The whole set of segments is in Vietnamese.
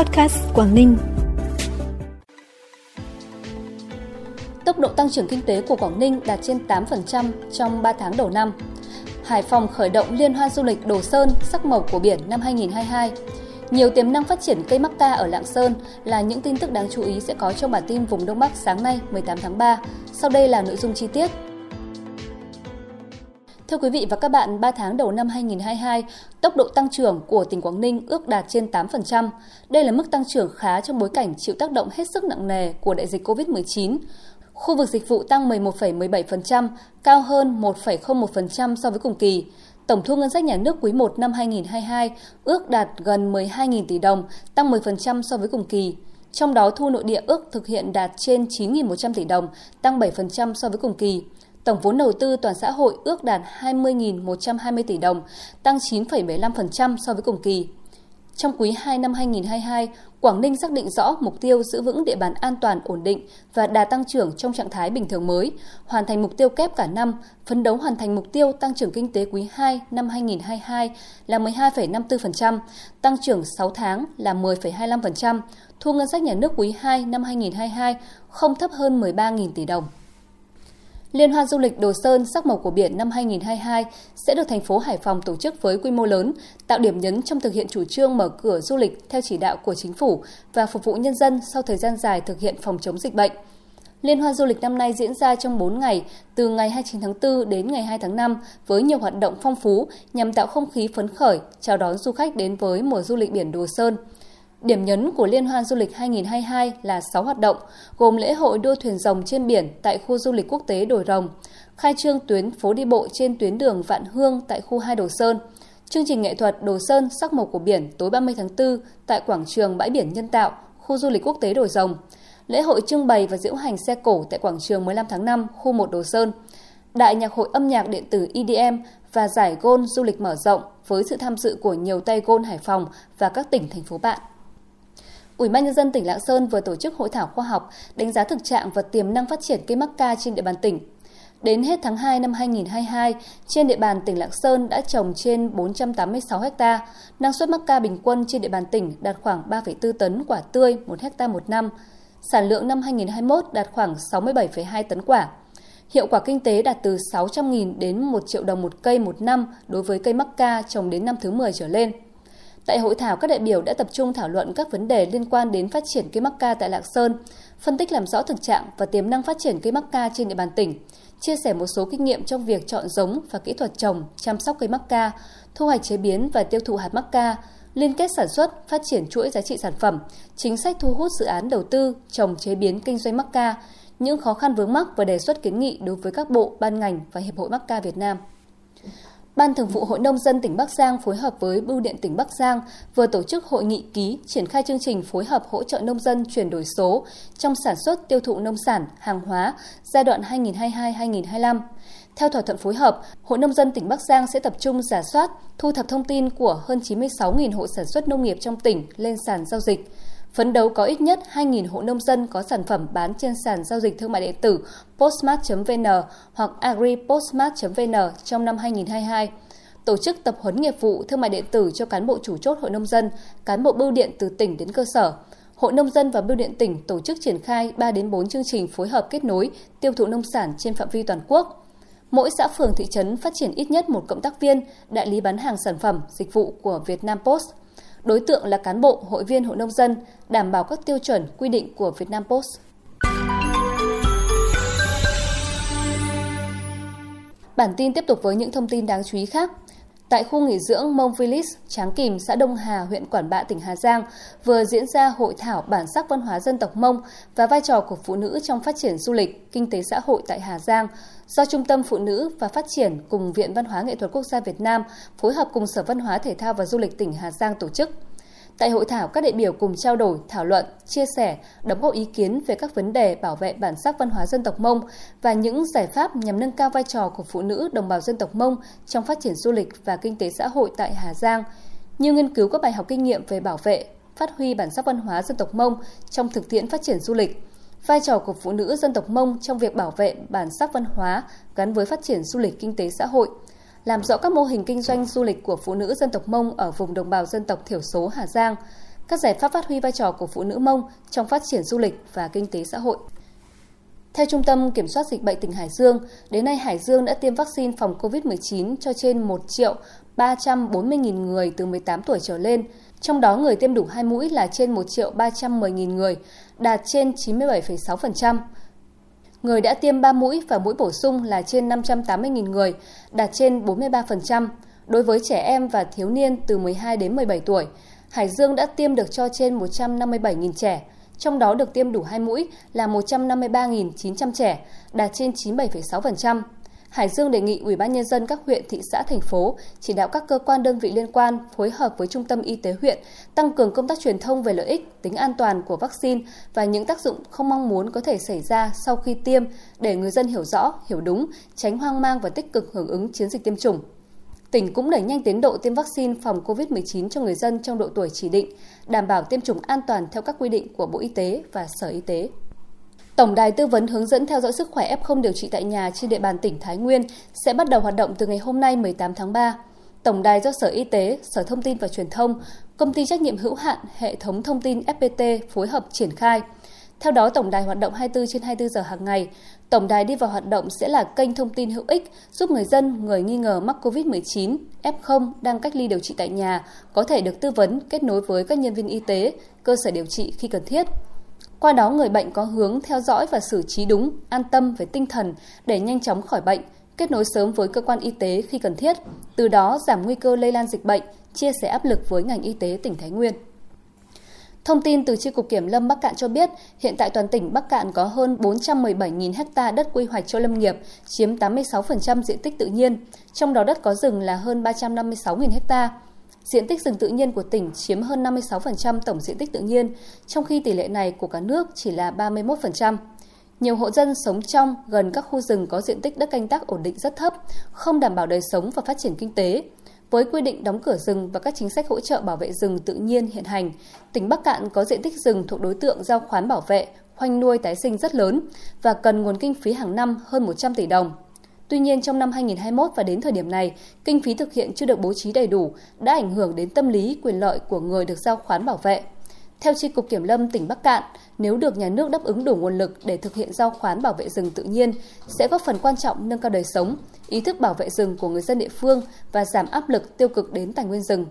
Podcast Quảng Ninh. Tốc độ tăng trưởng kinh tế của Quảng Ninh đạt trên 8% trong 3 tháng đầu năm. Hải Phòng khởi động liên hoan du lịch Đồ Sơn sắc màu của biển năm 2022. Nhiều tiềm năng phát triển cây mắc ca ở Lạng Sơn là những tin tức đáng chú ý sẽ có trong bản tin vùng Đông Bắc sáng nay 18 tháng 3. Sau đây là nội dung chi tiết. Thưa quý vị và các bạn, 3 tháng đầu năm 2022, tốc độ tăng trưởng của tỉnh Quảng Ninh ước đạt trên 8%. Đây là mức tăng trưởng khá trong bối cảnh chịu tác động hết sức nặng nề của đại dịch COVID-19. Khu vực dịch vụ tăng 11,17%, cao hơn 1,01% so với cùng kỳ. Tổng thu ngân sách nhà nước quý 1 năm 2022 ước đạt gần 12.000 tỷ đồng, tăng 10% so với cùng kỳ. Trong đó thu nội địa ước thực hiện đạt trên 9.100 tỷ đồng, tăng 7% so với cùng kỳ. Tổng vốn đầu tư toàn xã hội ước đạt 20.120 tỷ đồng, tăng 9,75% so với cùng kỳ. Trong quý 2 năm 2022, Quảng Ninh xác định rõ mục tiêu giữ vững địa bàn an toàn ổn định và đà tăng trưởng trong trạng thái bình thường mới, hoàn thành mục tiêu kép cả năm, phấn đấu hoàn thành mục tiêu tăng trưởng kinh tế quý 2 năm 2022 là 12,54%, tăng trưởng 6 tháng là 10,25%, thu ngân sách nhà nước quý 2 năm 2022 không thấp hơn 13.000 tỷ đồng. Liên hoan du lịch Đồ Sơn sắc màu của biển năm 2022 sẽ được thành phố Hải Phòng tổ chức với quy mô lớn, tạo điểm nhấn trong thực hiện chủ trương mở cửa du lịch theo chỉ đạo của chính phủ và phục vụ nhân dân sau thời gian dài thực hiện phòng chống dịch bệnh. Liên hoan du lịch năm nay diễn ra trong 4 ngày, từ ngày 29 tháng 4 đến ngày 2 tháng 5 với nhiều hoạt động phong phú nhằm tạo không khí phấn khởi, chào đón du khách đến với mùa du lịch biển Đồ Sơn. Điểm nhấn của Liên hoan du lịch 2022 là 6 hoạt động, gồm lễ hội đua thuyền rồng trên biển tại khu du lịch quốc tế Đồi Rồng, khai trương tuyến phố đi bộ trên tuyến đường Vạn Hương tại khu 2 Đồ Sơn, chương trình nghệ thuật Đồ Sơn sắc màu của biển tối 30 tháng 4 tại quảng trường bãi biển nhân tạo, khu du lịch quốc tế Đồi Rồng, lễ hội trưng bày và diễu hành xe cổ tại quảng trường 15 tháng 5, khu 1 Đồ Sơn, đại nhạc hội âm nhạc điện tử EDM và giải gôn du lịch mở rộng với sự tham dự của nhiều tay gôn Hải Phòng và các tỉnh thành phố bạn. Ủy ban nhân dân tỉnh Lạng Sơn vừa tổ chức hội thảo khoa học đánh giá thực trạng và tiềm năng phát triển cây mắc ca trên địa bàn tỉnh. Đến hết tháng 2 năm 2022, trên địa bàn tỉnh Lạng Sơn đã trồng trên 486 ha, năng suất mắc ca bình quân trên địa bàn tỉnh đạt khoảng 3,4 tấn quả tươi 1 ha một năm. Sản lượng năm 2021 đạt khoảng 67,2 tấn quả. Hiệu quả kinh tế đạt từ 600.000 đến 1 triệu đồng một cây một năm đối với cây mắc ca trồng đến năm thứ 10 trở lên. Tại hội thảo, các đại biểu đã tập trung thảo luận các vấn đề liên quan đến phát triển cây mắc ca tại Lạng Sơn, phân tích làm rõ thực trạng và tiềm năng phát triển cây mắc ca trên địa bàn tỉnh, chia sẻ một số kinh nghiệm trong việc chọn giống và kỹ thuật trồng, chăm sóc cây mắc ca, thu hoạch chế biến và tiêu thụ hạt mắc ca, liên kết sản xuất, phát triển chuỗi giá trị sản phẩm, chính sách thu hút dự án đầu tư, trồng chế biến kinh doanh mắc ca, những khó khăn vướng mắc và đề xuất kiến nghị đối với các bộ, ban ngành và Hiệp hội Mắc ca Việt Nam. Ban Thường vụ Hội Nông dân tỉnh Bắc Giang phối hợp với Bưu điện tỉnh Bắc Giang vừa tổ chức hội nghị ký triển khai chương trình phối hợp hỗ trợ nông dân chuyển đổi số trong sản xuất tiêu thụ nông sản, hàng hóa giai đoạn 2022-2025. Theo thỏa thuận phối hợp, Hội Nông dân tỉnh Bắc Giang sẽ tập trung giả soát, thu thập thông tin của hơn 96.000 hộ sản xuất nông nghiệp trong tỉnh lên sàn giao dịch phấn đấu có ít nhất 2.000 hộ nông dân có sản phẩm bán trên sàn giao dịch thương mại điện tử postmart.vn hoặc agripostmart.vn trong năm 2022 tổ chức tập huấn nghiệp vụ thương mại điện tử cho cán bộ chủ chốt hội nông dân, cán bộ bưu điện từ tỉnh đến cơ sở. Hội nông dân và bưu điện tỉnh tổ chức triển khai 3 đến 4 chương trình phối hợp kết nối tiêu thụ nông sản trên phạm vi toàn quốc. Mỗi xã phường thị trấn phát triển ít nhất một cộng tác viên, đại lý bán hàng sản phẩm, dịch vụ của Việt Nam Post – Đối tượng là cán bộ, hội viên hội nông dân, đảm bảo các tiêu chuẩn quy định của Vietnam Post. Bản tin tiếp tục với những thông tin đáng chú ý khác. Tại khu nghỉ dưỡng Mông Villis, Tráng Kìm, xã Đông Hà, huyện Quản Bạ, tỉnh Hà Giang, vừa diễn ra hội thảo bản sắc văn hóa dân tộc Mông và vai trò của phụ nữ trong phát triển du lịch, kinh tế xã hội tại Hà Giang, do Trung tâm Phụ nữ và Phát triển cùng Viện Văn hóa Nghệ thuật Quốc gia Việt Nam phối hợp cùng Sở Văn hóa Thể thao và Du lịch tỉnh Hà Giang tổ chức. Tại hội thảo, các đại biểu cùng trao đổi, thảo luận, chia sẻ, đóng góp ý kiến về các vấn đề bảo vệ bản sắc văn hóa dân tộc Mông và những giải pháp nhằm nâng cao vai trò của phụ nữ đồng bào dân tộc Mông trong phát triển du lịch và kinh tế xã hội tại Hà Giang, như nghiên cứu các bài học kinh nghiệm về bảo vệ, phát huy bản sắc văn hóa dân tộc Mông trong thực tiễn phát triển du lịch, vai trò của phụ nữ dân tộc Mông trong việc bảo vệ bản sắc văn hóa gắn với phát triển du lịch kinh tế xã hội – làm rõ các mô hình kinh doanh du lịch của phụ nữ dân tộc Mông ở vùng đồng bào dân tộc thiểu số Hà Giang, các giải pháp phát huy vai trò của phụ nữ Mông trong phát triển du lịch và kinh tế xã hội. Theo Trung tâm Kiểm soát Dịch bệnh tỉnh Hải Dương, đến nay Hải Dương đã tiêm vaccine phòng COVID-19 cho trên 1 triệu 340.000 người từ 18 tuổi trở lên, trong đó người tiêm đủ 2 mũi là trên 1 triệu 310.000 người, đạt trên 97,6%. Người đã tiêm 3 mũi và mũi bổ sung là trên 580.000 người, đạt trên 43%. Đối với trẻ em và thiếu niên từ 12 đến 17 tuổi, Hải Dương đã tiêm được cho trên 157.000 trẻ, trong đó được tiêm đủ 2 mũi là 153.900 trẻ, đạt trên 97,6%. Hải Dương đề nghị Ủy ban nhân dân các huyện, thị xã, thành phố chỉ đạo các cơ quan đơn vị liên quan phối hợp với Trung tâm Y tế huyện tăng cường công tác truyền thông về lợi ích, tính an toàn của vaccine và những tác dụng không mong muốn có thể xảy ra sau khi tiêm để người dân hiểu rõ, hiểu đúng, tránh hoang mang và tích cực hưởng ứng chiến dịch tiêm chủng. Tỉnh cũng đẩy nhanh tiến độ tiêm vaccine phòng COVID-19 cho người dân trong độ tuổi chỉ định, đảm bảo tiêm chủng an toàn theo các quy định của Bộ Y tế và Sở Y tế. Tổng đài tư vấn hướng dẫn theo dõi sức khỏe F0 điều trị tại nhà trên địa bàn tỉnh Thái Nguyên sẽ bắt đầu hoạt động từ ngày hôm nay 18 tháng 3. Tổng đài do Sở Y tế, Sở Thông tin và Truyền thông, Công ty trách nhiệm hữu hạn Hệ thống thông tin FPT phối hợp triển khai. Theo đó, tổng đài hoạt động 24 trên 24 giờ hàng ngày. Tổng đài đi vào hoạt động sẽ là kênh thông tin hữu ích giúp người dân, người nghi ngờ mắc COVID-19, F0 đang cách ly điều trị tại nhà có thể được tư vấn kết nối với các nhân viên y tế, cơ sở điều trị khi cần thiết. Qua đó người bệnh có hướng theo dõi và xử trí đúng, an tâm về tinh thần để nhanh chóng khỏi bệnh, kết nối sớm với cơ quan y tế khi cần thiết, từ đó giảm nguy cơ lây lan dịch bệnh, chia sẻ áp lực với ngành y tế tỉnh Thái Nguyên. Thông tin từ Chi cục Kiểm lâm Bắc Cạn cho biết, hiện tại toàn tỉnh Bắc Cạn có hơn 417.000 ha đất quy hoạch cho lâm nghiệp, chiếm 86% diện tích tự nhiên, trong đó đất có rừng là hơn 356.000 ha. Diện tích rừng tự nhiên của tỉnh chiếm hơn 56% tổng diện tích tự nhiên, trong khi tỷ lệ này của cả nước chỉ là 31%. Nhiều hộ dân sống trong gần các khu rừng có diện tích đất canh tác ổn định rất thấp, không đảm bảo đời sống và phát triển kinh tế. Với quy định đóng cửa rừng và các chính sách hỗ trợ bảo vệ rừng tự nhiên hiện hành, tỉnh Bắc Cạn có diện tích rừng thuộc đối tượng giao khoán bảo vệ, khoanh nuôi tái sinh rất lớn và cần nguồn kinh phí hàng năm hơn 100 tỷ đồng. Tuy nhiên trong năm 2021 và đến thời điểm này, kinh phí thực hiện chưa được bố trí đầy đủ, đã ảnh hưởng đến tâm lý quyền lợi của người được giao khoán bảo vệ. Theo Tri Cục Kiểm lâm tỉnh Bắc Cạn, nếu được nhà nước đáp ứng đủ nguồn lực để thực hiện giao khoán bảo vệ rừng tự nhiên, sẽ góp phần quan trọng nâng cao đời sống, ý thức bảo vệ rừng của người dân địa phương và giảm áp lực tiêu cực đến tài nguyên rừng.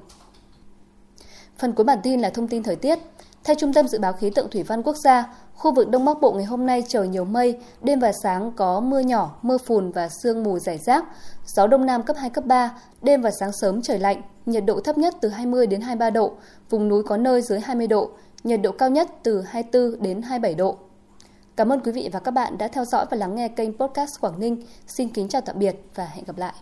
Phần cuối bản tin là thông tin thời tiết. Theo Trung tâm Dự báo Khí tượng Thủy văn Quốc gia, khu vực Đông Bắc Bộ ngày hôm nay trời nhiều mây, đêm và sáng có mưa nhỏ, mưa phùn và sương mù rải rác, gió Đông Nam cấp 2, cấp 3, đêm và sáng sớm trời lạnh, nhiệt độ thấp nhất từ 20 đến 23 độ, vùng núi có nơi dưới 20 độ, nhiệt độ cao nhất từ 24 đến 27 độ. Cảm ơn quý vị và các bạn đã theo dõi và lắng nghe kênh podcast Quảng Ninh. Xin kính chào tạm biệt và hẹn gặp lại.